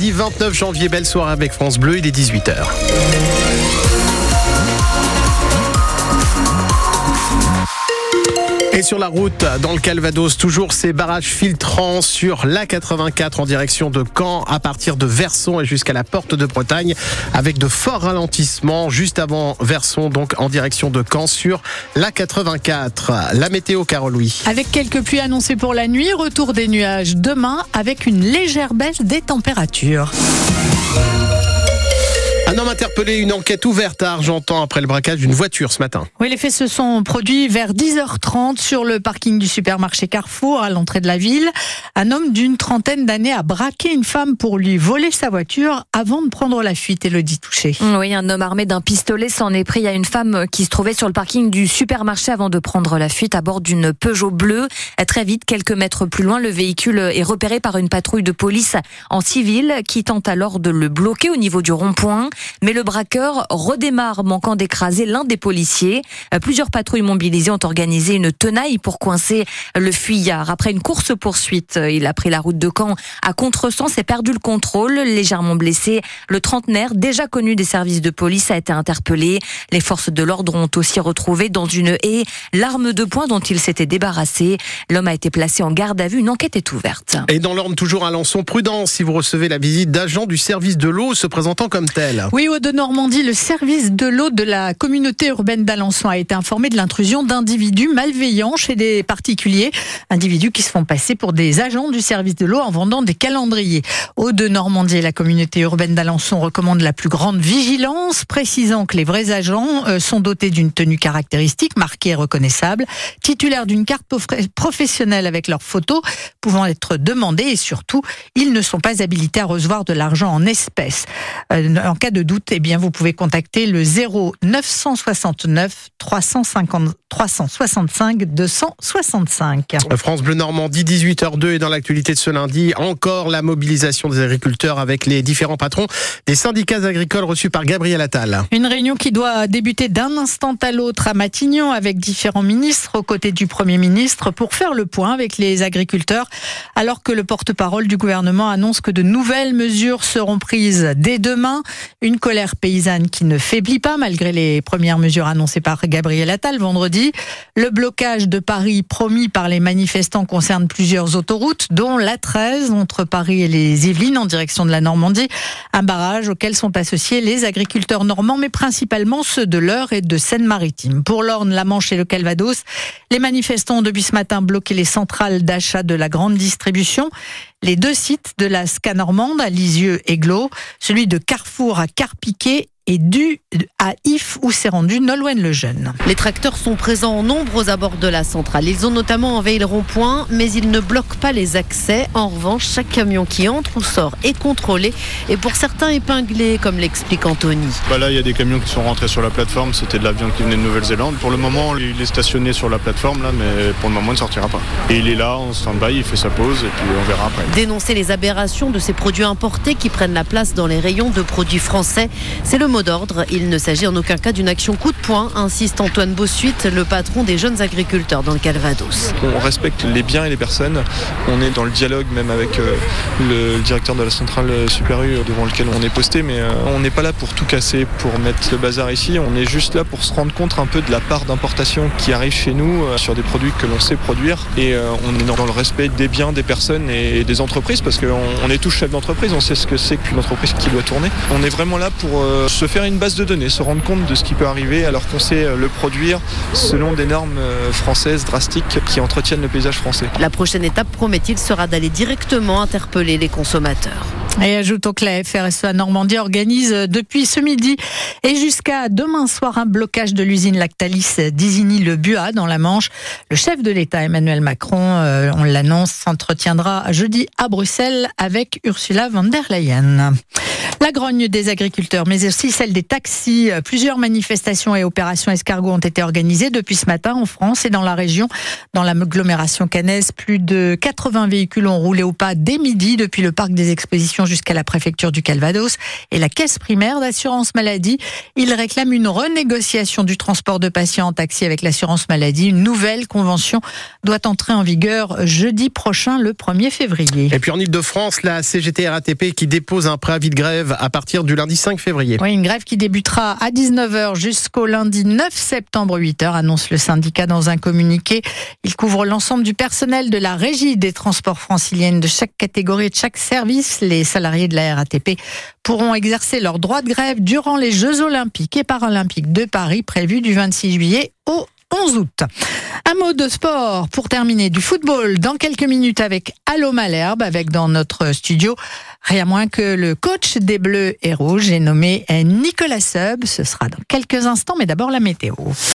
samedi 29 janvier. Belle soirée avec France Bleu, il est 18h. Et sur la route, dans le Calvados, toujours ces barrages filtrants sur la 84 en direction de Caen, à partir de Verson et jusqu'à la porte de Bretagne, avec de forts ralentissements juste avant Verson, donc en direction de Caen sur la 84. La météo, Carole Louis. Avec quelques pluies annoncées pour la nuit, retour des nuages demain avec une légère baisse des températures. Homme interpellé, une enquête ouverte à Argentan après le braquage d'une voiture ce matin. Oui, les faits se sont produits vers 10h30 sur le parking du supermarché Carrefour à l'entrée de la ville. Un homme d'une trentaine d'années a braqué une femme pour lui voler sa voiture avant de prendre la fuite et le dit touché. Oui, un homme armé d'un pistolet s'en est pris à une femme qui se trouvait sur le parking du supermarché avant de prendre la fuite à bord d'une Peugeot bleue. Très vite, quelques mètres plus loin, le véhicule est repéré par une patrouille de police en civil qui tente alors de le bloquer au niveau du rond-point. Mais le braqueur redémarre, manquant d'écraser l'un des policiers. Euh, plusieurs patrouilles mobilisées ont organisé une tenaille pour coincer le fuyard. Après une course-poursuite, euh, il a pris la route de Caen à contresens et perdu le contrôle. Légèrement blessé, le trentenaire, déjà connu des services de police, a été interpellé. Les forces de l'ordre ont aussi retrouvé dans une haie l'arme de poing dont il s'était débarrassé. L'homme a été placé en garde à vue. Une enquête est ouverte. Et dans l'ordre, toujours à Lançon, prudence si vous recevez la visite d'agents du service de l'eau se présentant comme tel. Oui, au de Normandie, le service de l'eau de la communauté urbaine d'Alençon a été informé de l'intrusion d'individus malveillants chez des particuliers, individus qui se font passer pour des agents du service de l'eau en vendant des calendriers. Au de Normandie et la communauté urbaine d'Alençon recommandent la plus grande vigilance, précisant que les vrais agents euh, sont dotés d'une tenue caractéristique, marquée et reconnaissable, titulaires d'une carte professionnelle avec leurs photos pouvant être demandées et surtout, ils ne sont pas habilités à recevoir de l'argent en espèces. Euh, en cas de doute, eh bien, vous pouvez contacter le 0 969 350 365 265. France Bleu Normandie, 18h02 et dans l'actualité de ce lundi, encore la mobilisation des agriculteurs avec les différents patrons des syndicats agricoles reçus par Gabriel Attal. Une réunion qui doit débuter d'un instant à l'autre à Matignon avec différents ministres aux côtés du Premier ministre pour faire le point avec les agriculteurs alors que le porte-parole du gouvernement annonce que de nouvelles mesures seront prises dès demain. Une colère paysanne qui ne faiblit pas malgré les premières mesures annoncées par Gabriel Attal vendredi. Le blocage de Paris promis par les manifestants concerne plusieurs autoroutes, dont la 13 entre Paris et les Yvelines en direction de la Normandie. Un barrage auquel sont associés les agriculteurs normands, mais principalement ceux de l'Eure et de Seine-Maritime. Pour l'Orne, la Manche et le Calvados, les manifestants ont depuis ce matin bloqué les centrales d'achat de la grande distribution les deux sites de la SCA normande à Lisieux et Glo, celui de Carrefour à Carpiquet et dû à If où s'est rendu Nolwenn le Jeune. Les tracteurs sont présents en nombre aux abords de la centrale. Ils ont notamment envahi le rond-point, mais ils ne bloquent pas les accès. En revanche, chaque camion qui entre ou sort est contrôlé et pour certains épinglé, comme l'explique Anthony. Bah là, il y a des camions qui sont rentrés sur la plateforme. C'était de l'avion qui venait de Nouvelle-Zélande. Pour le moment, il est stationné sur la plateforme, là, mais pour le moment, il ne sortira pas. Et il est là, en stand-by, il fait sa pause et puis on verra après. Dénoncer les aberrations de ces produits importés qui prennent la place dans les rayons de produits français, c'est le mot d'ordre. Il ne s'agit en aucun cas d'une action coup de poing, insiste Antoine Bossuit, le patron des jeunes agriculteurs dans le Calvados. On respecte les biens et les personnes. On est dans le dialogue même avec euh, le directeur de la centrale Super U devant lequel on est posté, mais euh, on n'est pas là pour tout casser, pour mettre le bazar ici. On est juste là pour se rendre compte un peu de la part d'importation qui arrive chez nous euh, sur des produits que l'on sait produire. Et on est dans le respect des biens, des personnes et des entreprises parce qu'on est tous chefs d'entreprise, on sait ce que c'est qu'une entreprise qui doit tourner. On est vraiment là pour se faire une base de données, se rendre compte de ce qui peut arriver alors qu'on sait le produire selon des normes françaises drastiques qui entretiennent le paysage français. La prochaine étape, promet-il, sera d'aller directement interpeller les consommateurs. Et ajoutons que la FRSEA Normandie organise depuis ce midi et jusqu'à demain soir un blocage de l'usine Lactalis d'Isigny-le-Bua dans la Manche. Le chef de l'État Emmanuel Macron, euh, on l'annonce, s'entretiendra jeudi à Bruxelles avec Ursula von der Leyen. La grogne des agriculteurs, mais aussi celle des taxis. Plusieurs manifestations et opérations escargots ont été organisées depuis ce matin en France et dans la région. Dans l'agglomération cannaise, plus de 80 véhicules ont roulé au pas dès midi depuis le parc des expositions jusqu'à la préfecture du Calvados et la caisse primaire d'assurance maladie. Ils réclament une renégociation du transport de patients en taxi avec l'assurance maladie. Une nouvelle convention doit entrer en vigueur jeudi prochain, le 1er février. Et puis en Ile-de-France, la CGT RATP qui dépose un préavis de à partir du lundi 5 février. Oui, une grève qui débutera à 19h jusqu'au lundi 9 septembre 8h, annonce le syndicat dans un communiqué. Il couvre l'ensemble du personnel de la régie des transports franciliennes de chaque catégorie et de chaque service. Les salariés de la RATP pourront exercer leur droit de grève durant les Jeux olympiques et paralympiques de Paris prévus du 26 juillet au 11 août. Un mot de sport pour terminer du football dans quelques minutes avec Allo Malherbe, avec dans notre studio rien moins que le coach des Bleus et Rouges, j'ai nommé Nicolas Sub. Ce sera dans quelques instants, mais d'abord la météo.